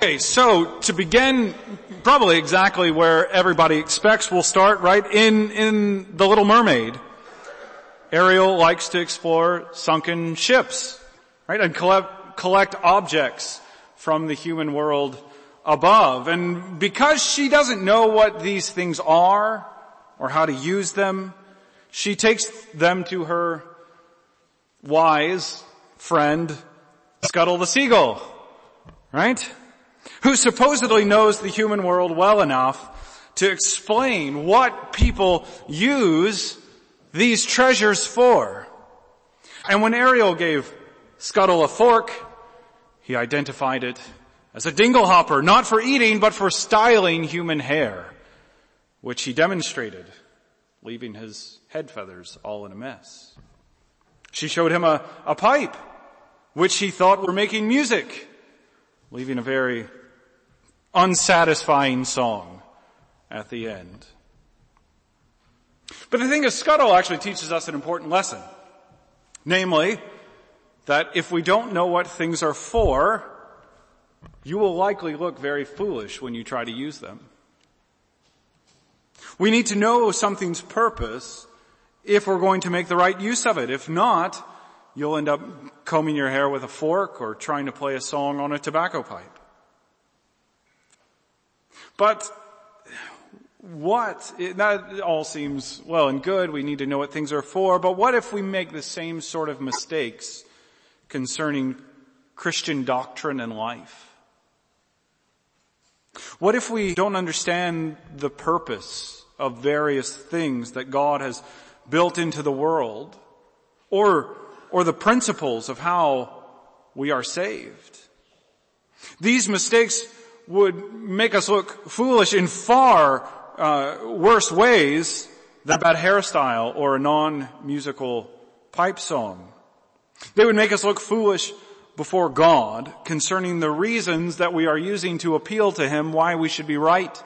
Okay, so to begin probably exactly where everybody expects, we'll start right in, in The Little Mermaid. Ariel likes to explore sunken ships, right, and collect, collect objects from the human world above. And because she doesn't know what these things are or how to use them, she takes them to her wise friend, Scuttle the Seagull, right? Who supposedly knows the human world well enough to explain what people use these treasures for. And when Ariel gave Scuttle a fork, he identified it as a dinglehopper, not for eating, but for styling human hair, which he demonstrated, leaving his head feathers all in a mess. She showed him a, a pipe, which he thought were making music, leaving a very unsatisfying song at the end. But the thing is, Scuttle actually teaches us an important lesson. Namely, that if we don't know what things are for, you will likely look very foolish when you try to use them. We need to know something's purpose if we're going to make the right use of it. If not, you'll end up combing your hair with a fork or trying to play a song on a tobacco pipe. But what, that all seems well and good, we need to know what things are for, but what if we make the same sort of mistakes concerning Christian doctrine and life? What if we don't understand the purpose of various things that God has built into the world? Or, or the principles of how we are saved? These mistakes would make us look foolish in far uh, worse ways than a bad hairstyle or a non-musical pipe song. They would make us look foolish before God concerning the reasons that we are using to appeal to Him, why we should be right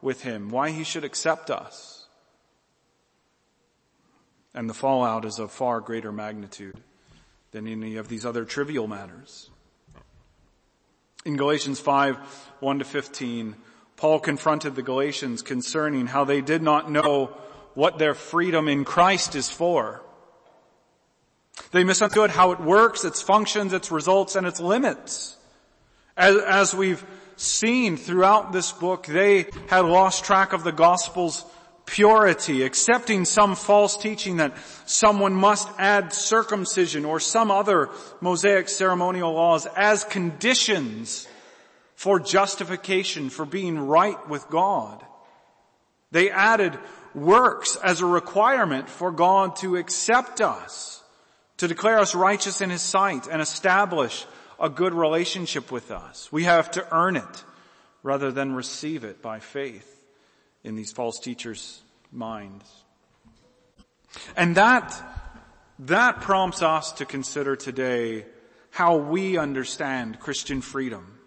with Him, why He should accept us. And the fallout is of far greater magnitude than any of these other trivial matters. In Galatians 5, 1 to 15, Paul confronted the Galatians concerning how they did not know what their freedom in Christ is for. They misunderstood how it works, its functions, its results, and its limits. As, as we've seen throughout this book, they had lost track of the gospel's purity, accepting some false teaching that someone must add circumcision or some other Mosaic ceremonial laws as conditions for justification, for being right with God. They added works as a requirement for God to accept us, to declare us righteous in His sight and establish a good relationship with us. We have to earn it rather than receive it by faith in these false teachers' minds. And that, that prompts us to consider today how we understand Christian freedom.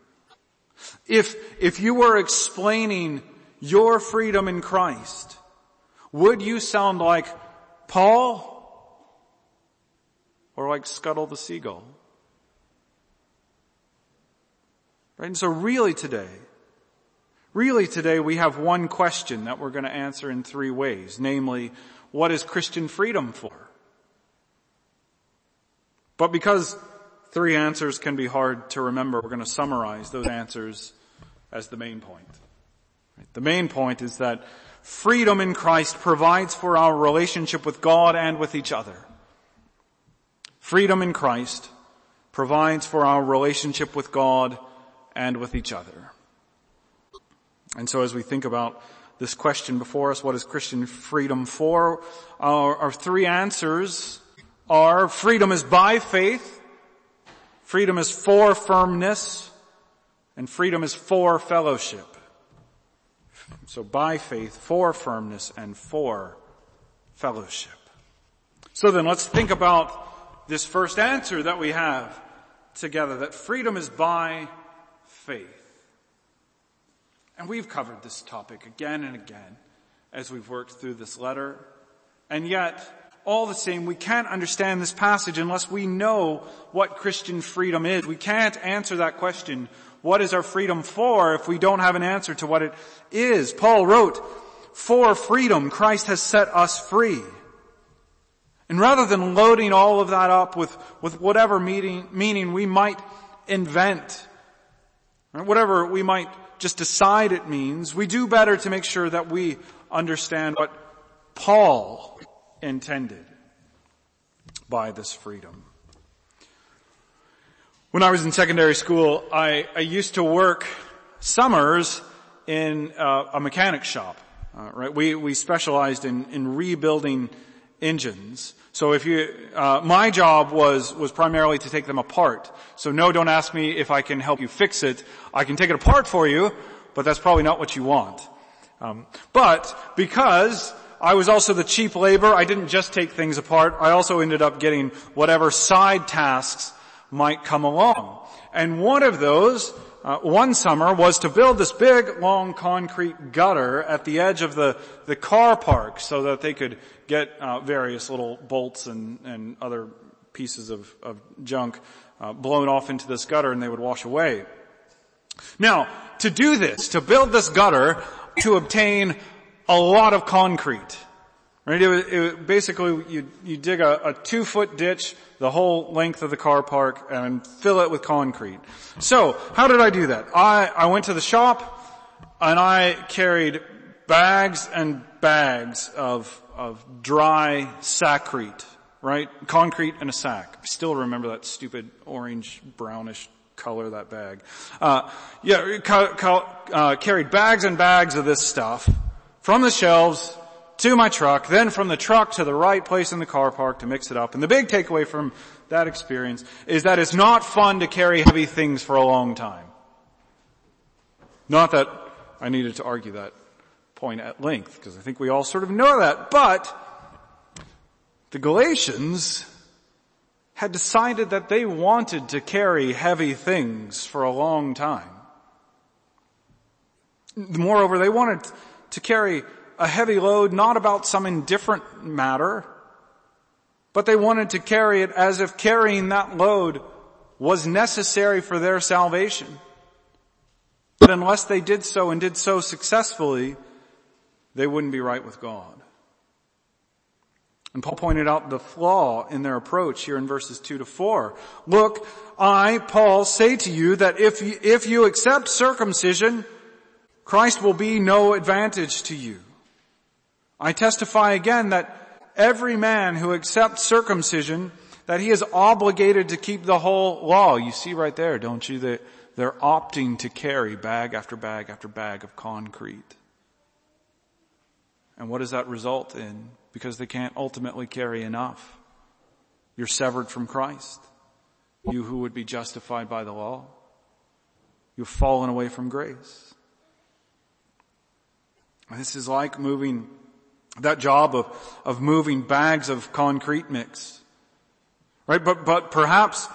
If, if you were explaining your freedom in Christ, would you sound like Paul or like Scuttle the Seagull? Right? And so really today, Really today we have one question that we're going to answer in three ways, namely, what is Christian freedom for? But because three answers can be hard to remember, we're going to summarize those answers as the main point. The main point is that freedom in Christ provides for our relationship with God and with each other. Freedom in Christ provides for our relationship with God and with each other. And so as we think about this question before us, what is Christian freedom for? Our, our three answers are freedom is by faith, freedom is for firmness, and freedom is for fellowship. So by faith, for firmness, and for fellowship. So then let's think about this first answer that we have together, that freedom is by faith. And we've covered this topic again and again as we've worked through this letter. And yet, all the same, we can't understand this passage unless we know what Christian freedom is. We can't answer that question What is our freedom for if we don't have an answer to what it is? Paul wrote, for freedom, Christ has set us free. And rather than loading all of that up with, with whatever meaning, meaning we might invent, whatever we might just decide it means, we do better to make sure that we understand what Paul intended by this freedom. When I was in secondary school, I, I used to work summers in uh, a mechanic shop. Uh, right, we we specialized in in rebuilding engines. So if you, uh, my job was was primarily to take them apart. So no, don't ask me if I can help you fix it. I can take it apart for you, but that's probably not what you want. Um, but because I was also the cheap labor, I didn't just take things apart. I also ended up getting whatever side tasks might come along. And one of those, uh, one summer, was to build this big, long concrete gutter at the edge of the, the car park so that they could get uh, various little bolts and, and other pieces of, of junk uh, blown off into this gutter and they would wash away. Now, to do this, to build this gutter, to obtain a lot of concrete. Right? It, it, basically, you, you dig a, a two foot ditch the whole length of the car park and fill it with concrete. So, how did I do that? I, I went to the shop and I carried bags and bags of, of dry Sakrete, right? Concrete in a sack. I still remember that stupid orange brownish color that bag. Uh, yeah, ca- ca- uh, carried bags and bags of this stuff from the shelves to my truck, then from the truck to the right place in the car park to mix it up. And the big takeaway from that experience is that it's not fun to carry heavy things for a long time. Not that I needed to argue that point at length, because I think we all sort of know that, but the Galatians had decided that they wanted to carry heavy things for a long time. Moreover, they wanted to carry a heavy load not about some indifferent matter, but they wanted to carry it as if carrying that load was necessary for their salvation. But unless they did so and did so successfully, they wouldn't be right with God. And Paul pointed out the flaw in their approach here in verses 2 to 4. Look, I, Paul, say to you that if you, if you accept circumcision, Christ will be no advantage to you. I testify again that every man who accepts circumcision, that he is obligated to keep the whole law. You see right there, don't you, that they're opting to carry bag after bag after bag of concrete. And what does that result in? Because they can't ultimately carry enough. You're severed from Christ. You who would be justified by the law. You've fallen away from grace. This is like moving, that job of, of moving bags of concrete mix. Right? But, but perhaps,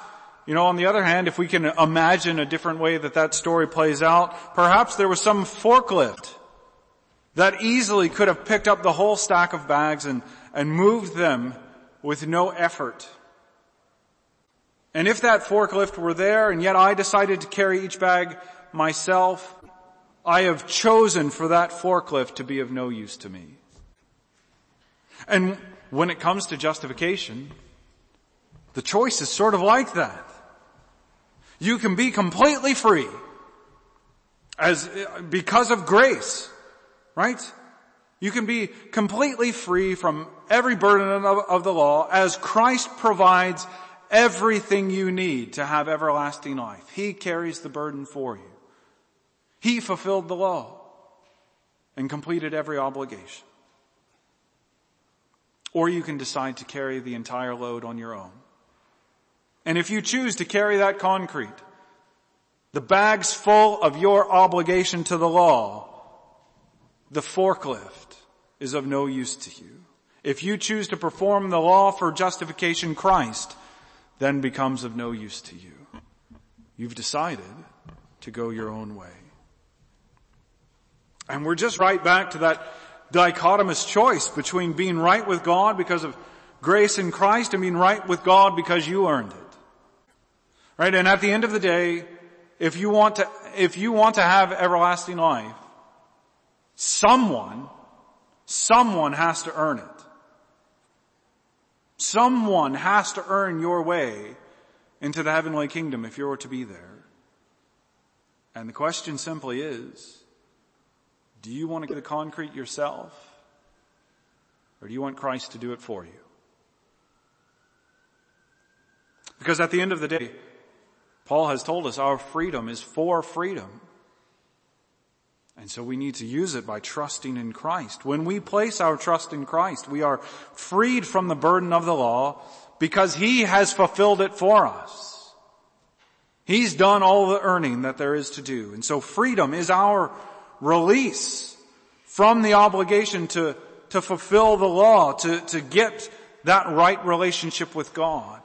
you know, on the other hand, if we can imagine a different way that that story plays out, perhaps there was some forklift that easily could have picked up the whole stack of bags and, and moved them with no effort. And if that forklift were there and yet I decided to carry each bag myself, I have chosen for that forklift to be of no use to me. And when it comes to justification, the choice is sort of like that. You can be completely free as, because of grace. Right? You can be completely free from every burden of, of, the law as Christ provides everything you need to have everlasting life. He carries the burden for you. He fulfilled the law and completed every obligation. Or you can decide to carry the entire load on your own. And if you choose to carry that concrete, the bags full of your obligation to the law, the forklift is of no use to you. If you choose to perform the law for justification, Christ then becomes of no use to you. You've decided to go your own way. And we're just right back to that dichotomous choice between being right with God because of grace in Christ and being right with God because you earned it. Right? And at the end of the day, if you want to, if you want to have everlasting life, someone, someone has to earn it. Someone has to earn your way into the heavenly kingdom if you're to be there. And the question simply is, do you want to get the concrete yourself? Or do you want Christ to do it for you? Because at the end of the day, Paul has told us our freedom is for freedom. And so we need to use it by trusting in Christ. When we place our trust in Christ, we are freed from the burden of the law because He has fulfilled it for us. He's done all the earning that there is to do. And so freedom is our release from the obligation to, to fulfill the law, to, to get that right relationship with God.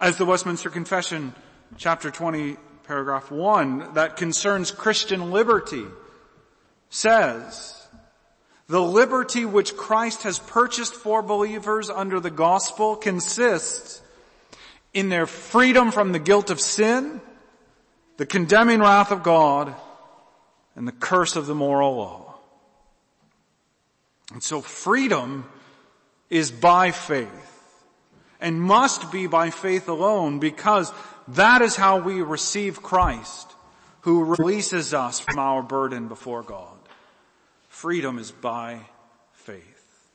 As the Westminster Confession, chapter 20, paragraph 1, that concerns Christian liberty, says, the liberty which Christ has purchased for believers under the gospel consists in their freedom from the guilt of sin, the condemning wrath of God, and the curse of the moral law. And so freedom is by faith and must be by faith alone because that is how we receive Christ who releases us from our burden before God. Freedom is by faith.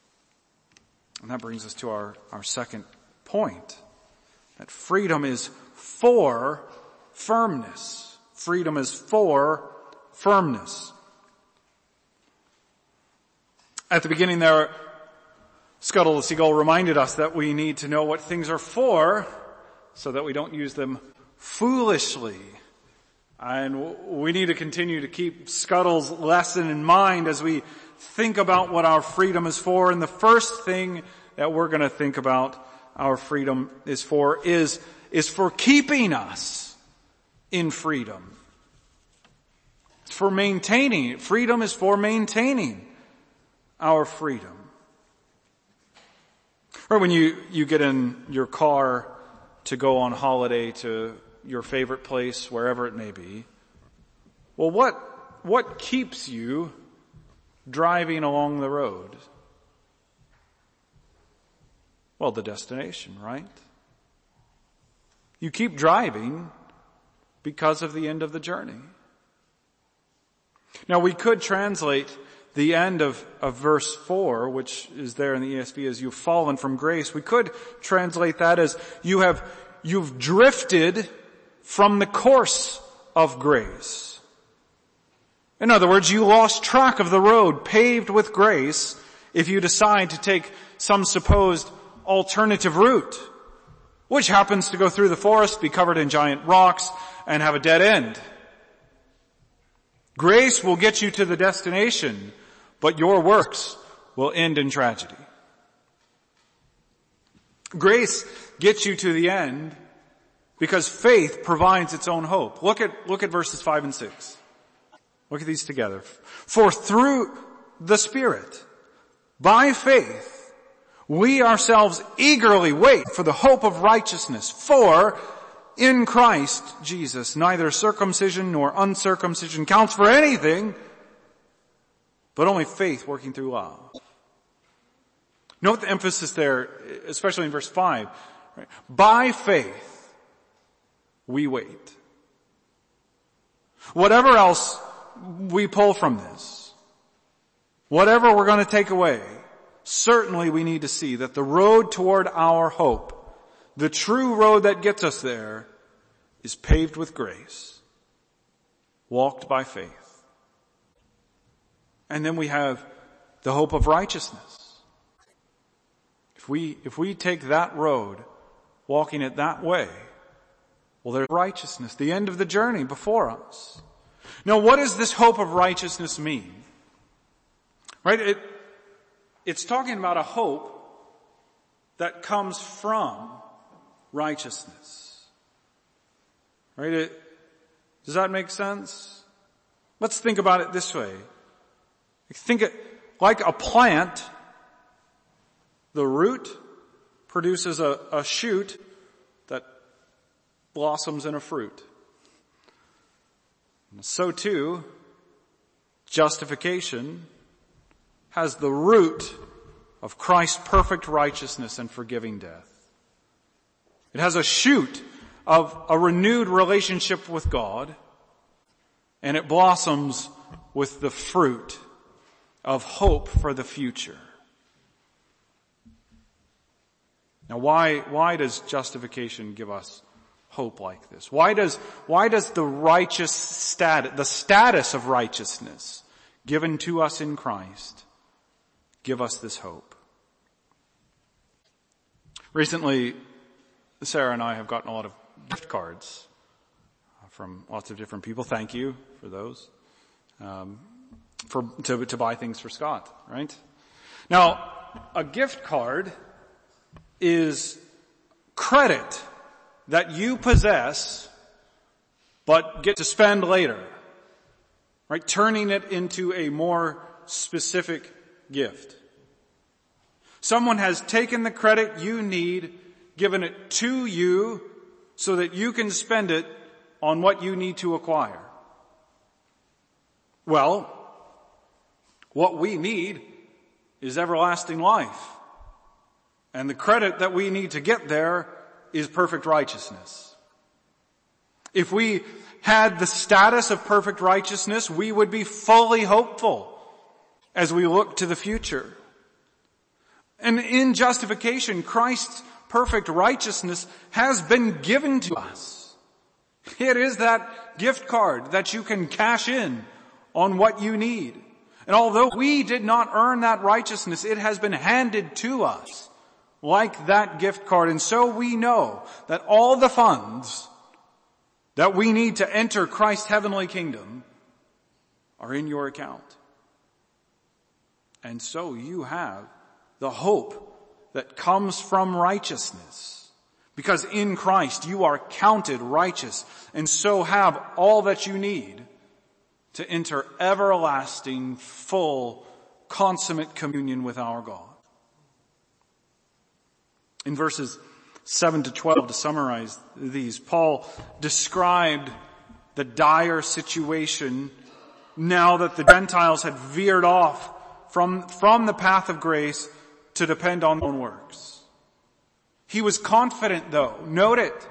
And that brings us to our, our second point. That freedom is for firmness. Freedom is for firmness. At the beginning there, Scuttle the Seagull reminded us that we need to know what things are for so that we don't use them foolishly. And we need to continue to keep Scuttle's lesson in mind as we think about what our freedom is for. And the first thing that we're going to think about our freedom is for is, is for keeping us in freedom for maintaining. Freedom is for maintaining our freedom. Or when you, you get in your car to go on holiday to your favorite place, wherever it may be, well what, what keeps you driving along the road? Well, the destination, right? You keep driving because of the end of the journey. Now we could translate the end of, of verse 4, which is there in the ESV as you've fallen from grace. We could translate that as you have, you've drifted from the course of grace. In other words, you lost track of the road paved with grace if you decide to take some supposed alternative route, which happens to go through the forest, be covered in giant rocks, and have a dead end. Grace will get you to the destination, but your works will end in tragedy. Grace gets you to the end because faith provides its own hope. Look at, look at verses five and six. Look at these together. For through the Spirit, by faith, we ourselves eagerly wait for the hope of righteousness. For in Christ Jesus, neither circumcision nor uncircumcision counts for anything, but only faith working through love. Note the emphasis there, especially in verse 5. Right? By faith, we wait. Whatever else we pull from this, whatever we're going to take away, certainly we need to see that the road toward our hope the true road that gets us there is paved with grace, walked by faith. And then we have the hope of righteousness. If we, if we take that road, walking it that way, well there's righteousness, the end of the journey before us. Now what does this hope of righteousness mean? Right? It, it's talking about a hope that comes from righteousness. Right? It, does that make sense? Let's think about it this way. Think it like a plant, the root produces a, a shoot that blossoms in a fruit. So too, justification has the root of Christ's perfect righteousness and forgiving death. It has a shoot of a renewed relationship with God and it blossoms with the fruit of hope for the future. Now why, why does justification give us hope like this? Why does, why does the righteous status, the status of righteousness given to us in Christ give us this hope? Recently, Sarah and I have gotten a lot of gift cards from lots of different people. Thank you for those. Um, for to, to buy things for Scott, right? Now, a gift card is credit that you possess but get to spend later. Right? Turning it into a more specific gift. Someone has taken the credit you need, given it to you so that you can spend it on what you need to acquire. Well, what we need is everlasting life. And the credit that we need to get there is perfect righteousness. If we had the status of perfect righteousness, we would be fully hopeful as we look to the future. And in justification, Christ's perfect righteousness has been given to us. It is that gift card that you can cash in on what you need. And although we did not earn that righteousness, it has been handed to us like that gift card. And so we know that all the funds that we need to enter Christ's heavenly kingdom are in your account. And so you have the hope that comes from righteousness. Because in Christ you are counted righteous and so have all that you need to enter everlasting, full, consummate communion with our God. In verses 7 to 12 to summarize these, Paul described the dire situation now that the Gentiles had veered off from, from the path of grace to depend on their own works. He was confident though, note it,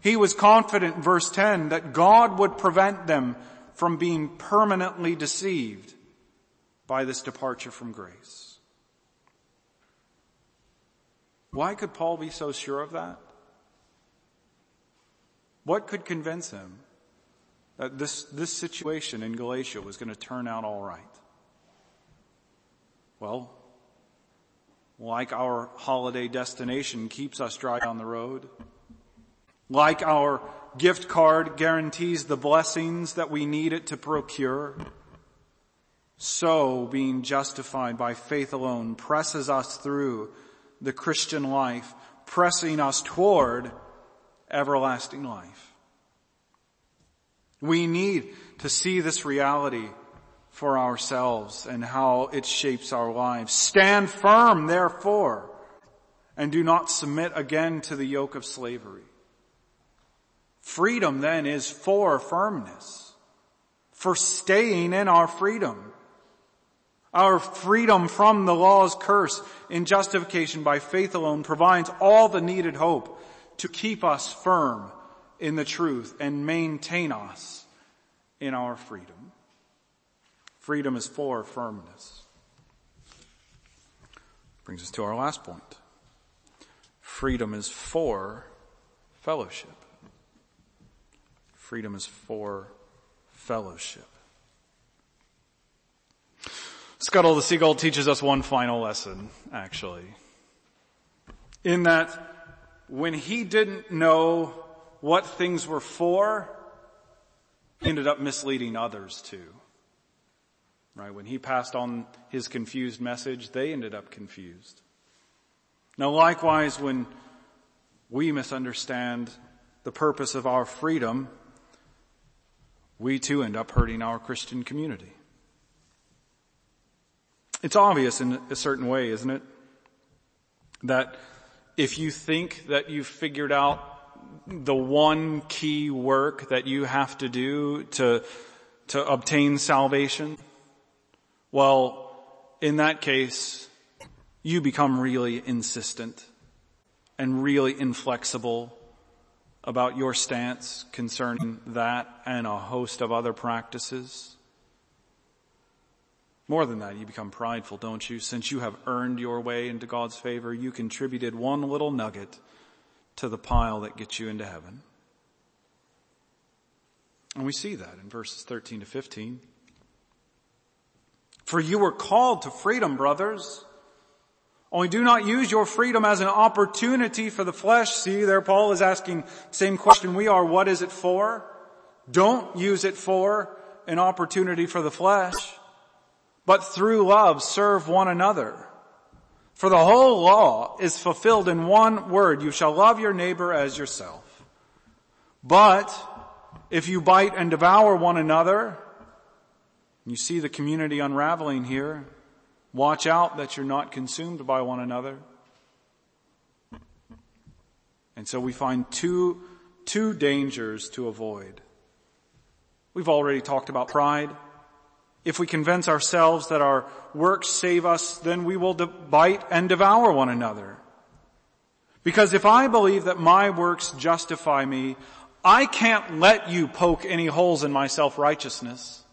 he was confident verse 10 that God would prevent them from being permanently deceived by this departure from grace. Why could Paul be so sure of that? What could convince him that this, this situation in Galatia was going to turn out all right? Well, like our holiday destination keeps us dry on the road, like our gift card guarantees the blessings that we need it to procure, so being justified by faith alone presses us through the Christian life, pressing us toward everlasting life. We need to see this reality for ourselves and how it shapes our lives. Stand firm, therefore, and do not submit again to the yoke of slavery. Freedom then is for firmness, for staying in our freedom. Our freedom from the law's curse in justification by faith alone provides all the needed hope to keep us firm in the truth and maintain us in our freedom. Freedom is for firmness. Brings us to our last point. Freedom is for fellowship. Freedom is for fellowship. Scuttle the Seagull teaches us one final lesson, actually. In that when he didn't know what things were for, ended up misleading others too. Right? When he passed on his confused message, they ended up confused. Now likewise, when we misunderstand the purpose of our freedom, we too end up hurting our Christian community. It's obvious in a certain way, isn't it? That if you think that you've figured out the one key work that you have to do to to obtain salvation, well, in that case, you become really insistent and really inflexible about your stance concerning that and a host of other practices. More than that, you become prideful, don't you? Since you have earned your way into God's favor, you contributed one little nugget to the pile that gets you into heaven. And we see that in verses 13 to 15. For you were called to freedom, brothers. Only do not use your freedom as an opportunity for the flesh. See, there Paul is asking same question we are. What is it for? Don't use it for an opportunity for the flesh, but through love serve one another. For the whole law is fulfilled in one word. You shall love your neighbor as yourself. But if you bite and devour one another, you see the community unraveling here, watch out that you're not consumed by one another. And so we find two, two dangers to avoid. We've already talked about pride. If we convince ourselves that our works save us, then we will de- bite and devour one another. Because if I believe that my works justify me, I can't let you poke any holes in my self-righteousness.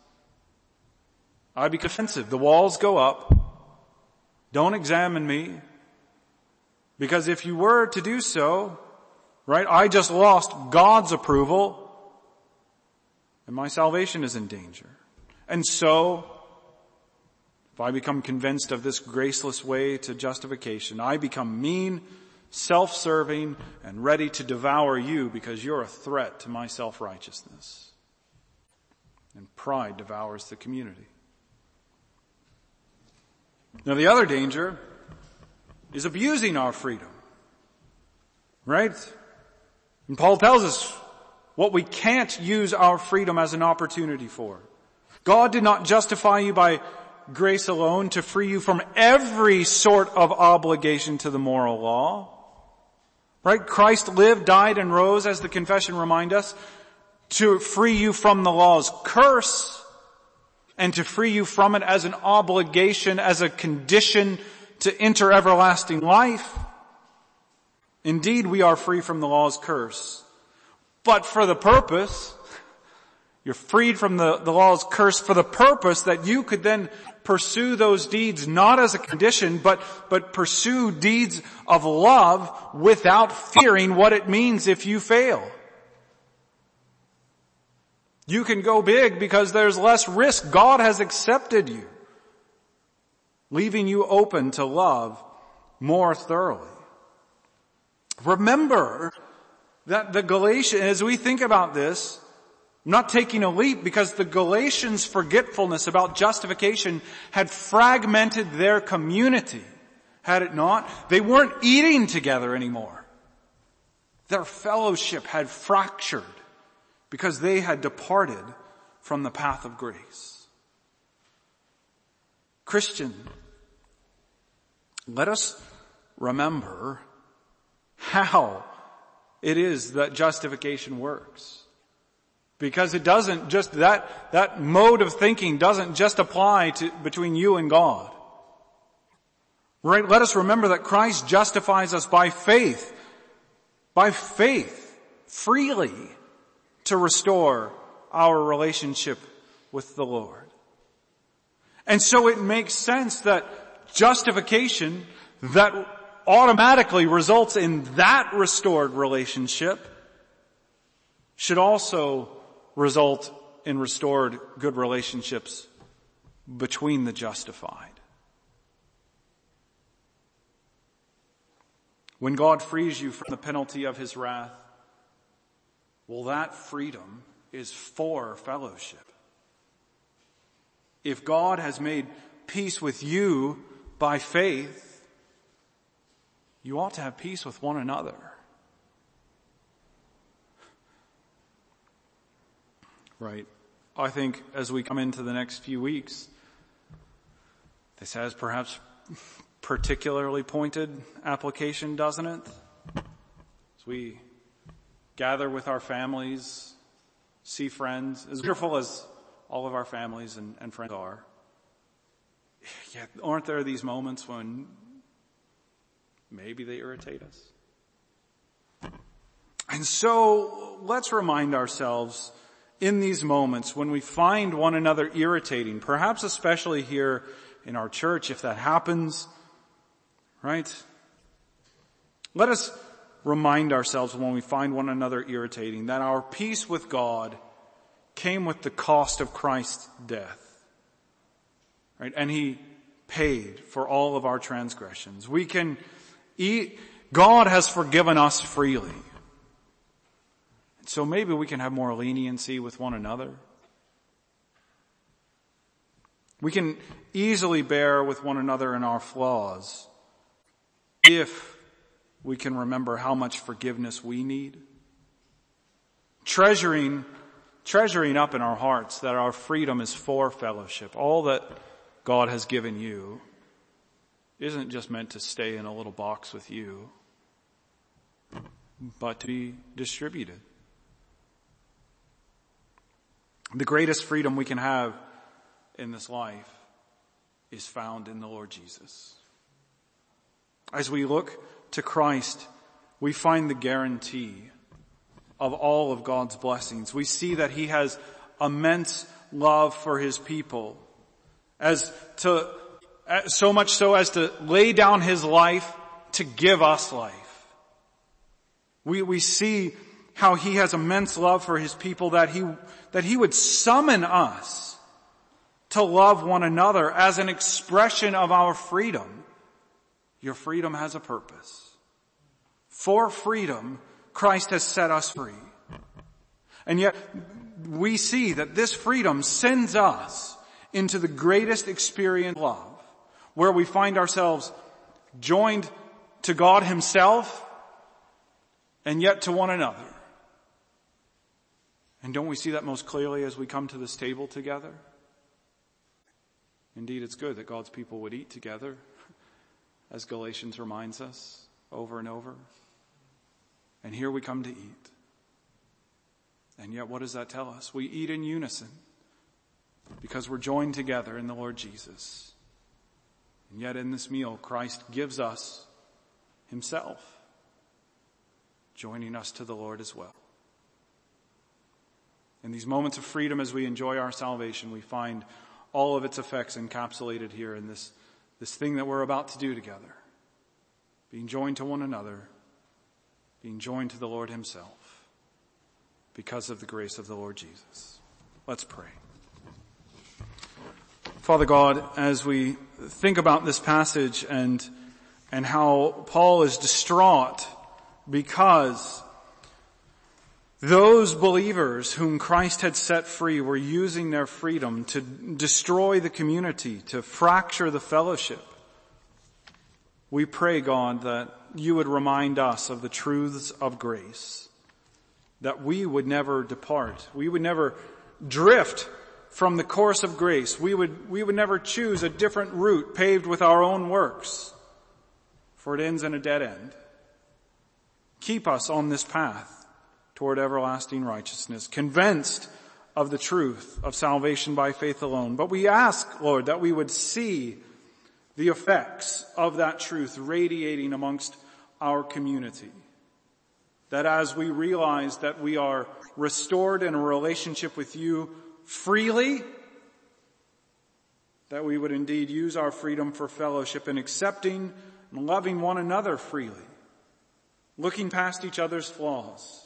I'd be offensive. The walls go up. Don't examine me. Because if you were to do so, right, I just lost God's approval and my salvation is in danger. And so, if I become convinced of this graceless way to justification, I become mean, self-serving, and ready to devour you because you're a threat to my self-righteousness. And pride devours the community. Now the other danger is abusing our freedom. Right? And Paul tells us what we can't use our freedom as an opportunity for. God did not justify you by grace alone to free you from every sort of obligation to the moral law. Right? Christ lived, died, and rose, as the confession remind us, to free you from the law's curse and to free you from it as an obligation, as a condition to enter everlasting life. Indeed, we are free from the law's curse, but for the purpose, you're freed from the, the law's curse for the purpose that you could then pursue those deeds not as a condition, but, but pursue deeds of love without fearing what it means if you fail. You can go big because there's less risk. God has accepted you, leaving you open to love more thoroughly. Remember that the Galatians, as we think about this, I'm not taking a leap because the Galatians' forgetfulness about justification had fragmented their community. Had it not? They weren't eating together anymore. Their fellowship had fractured because they had departed from the path of grace. Christian, let us remember how it is that justification works. Because it doesn't just, that, that mode of thinking doesn't just apply to, between you and God. Right? Let us remember that Christ justifies us by faith. By faith. Freely. To restore our relationship with the Lord. And so it makes sense that justification that automatically results in that restored relationship should also result in restored good relationships between the justified. When God frees you from the penalty of his wrath, well that freedom is for fellowship. If God has made peace with you by faith, you ought to have peace with one another. right? I think as we come into the next few weeks, this has perhaps particularly pointed application, doesn't it? As we gather with our families, see friends, as wonderful as all of our families and, and friends are. Yet aren't there these moments when maybe they irritate us? And so let's remind ourselves in these moments when we find one another irritating, perhaps especially here in our church if that happens, right? Let us remind ourselves when we find one another irritating that our peace with God came with the cost of Christ's death. Right? And He paid for all of our transgressions. We can eat, God has forgiven us freely. So maybe we can have more leniency with one another. We can easily bear with one another in our flaws if we can remember how much forgiveness we need. Treasuring, treasuring up in our hearts that our freedom is for fellowship. All that God has given you isn't just meant to stay in a little box with you, but to be distributed. The greatest freedom we can have in this life is found in the Lord Jesus. As we look to Christ, we find the guarantee of all of God's blessings. We see that He has immense love for His people as to, so much so as to lay down His life to give us life. We, we see how He has immense love for His people that He, that He would summon us to love one another as an expression of our freedom. Your freedom has a purpose. For freedom, Christ has set us free. And yet we see that this freedom sends us into the greatest experience of love, where we find ourselves joined to God himself and yet to one another. And don't we see that most clearly as we come to this table together? Indeed, it's good that God's people would eat together as Galatians reminds us over and over. And here we come to eat. And yet what does that tell us? We eat in unison because we're joined together in the Lord Jesus. And yet in this meal, Christ gives us himself, joining us to the Lord as well. In these moments of freedom as we enjoy our salvation, we find all of its effects encapsulated here in this this thing that we're about to do together. Being joined to one another, being joined to the Lord himself because of the grace of the Lord Jesus. Let's pray. Father God, as we think about this passage and, and how Paul is distraught because those believers whom Christ had set free were using their freedom to destroy the community, to fracture the fellowship. We pray, God, that you would remind us of the truths of grace, that we would never depart. We would never drift from the course of grace. We would, we would never choose a different route paved with our own works, for it ends in a dead end. Keep us on this path toward everlasting righteousness, convinced of the truth of salvation by faith alone. But we ask, Lord, that we would see the effects of that truth radiating amongst our community. That as we realize that we are restored in a relationship with you freely, that we would indeed use our freedom for fellowship in accepting and loving one another freely, looking past each other's flaws,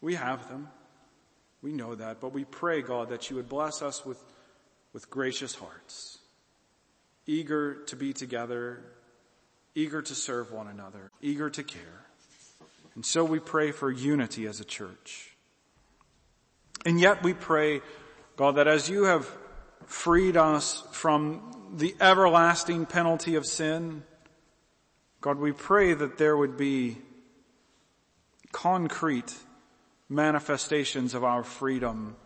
we have them. We know that, but we pray, God, that you would bless us with, with gracious hearts, eager to be together, eager to serve one another, eager to care. And so we pray for unity as a church. And yet we pray, God, that as you have freed us from the everlasting penalty of sin, God, we pray that there would be concrete manifestations of our freedom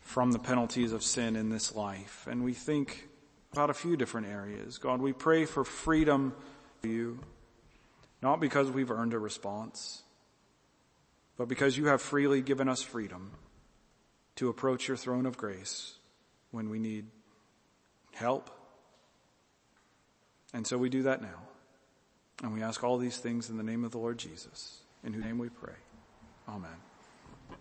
from the penalties of sin in this life. And we think about a few different areas. God, we pray for freedom for you, not because we've earned a response, but because you have freely given us freedom. to approach your throne of grace when we need help. And so we do that now. And we ask all these things in the name of the Lord Jesus, in whose name we pray. Amen.